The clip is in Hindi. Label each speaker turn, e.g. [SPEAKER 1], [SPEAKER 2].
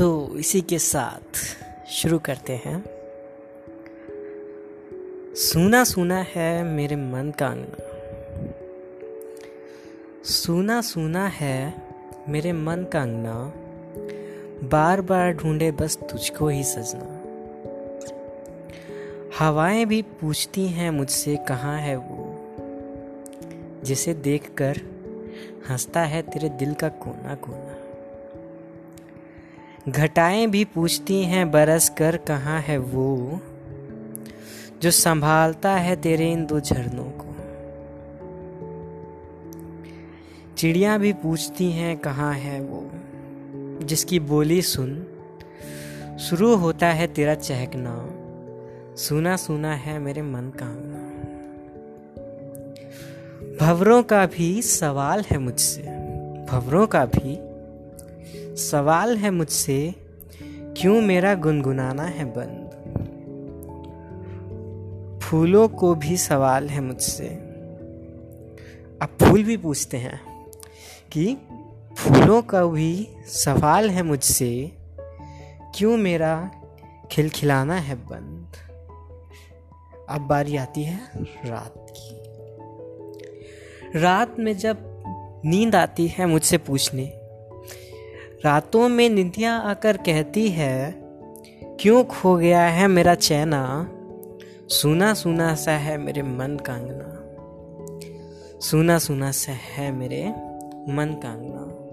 [SPEAKER 1] इसी के साथ शुरू करते हैं। सुना सुना है मेरे मन का अंगना सुना सुना है मेरे मन का अंगना। बार बार ढूंढे बस तुझको ही सजना। हवाएँ भी पूछती हैं मुझसे कहाँ है वो। जिसे देखकर हंसता है तेरे दिल का कोना कोना घटाएँ भी पूछती हैं, बरस कर कहाँ है वो? जो संभालता है तेरे इन दो झरनों को। चिड़िया भी पूछती हैं, कहाँ है वो? जिसकी बोली सुन, शुरू होता है तेरा चहकना। सुना सुना है मेरे मन का भवरों का भी सवाल है मुझसे। भवरों का भी सवाल है मुझसे, क्यों मेरा गुनगुनाना है बंद? फूलों को भी सवाल है मुझसे। अब फूल भी पूछते हैं कि फूलों का भी सवाल है मुझसे, क्यों मेरा खिलखिलाना है बंद? अब बारी आती है रात की। रात में जब नींद आती है मुझसे पूछने रातों में निधिया आकर कहती है, क्यों खो गया है मेरा चैना? सुना सुना सा है मेरे मन का अंगना सुना सुना सा है मेरे मन का अंगना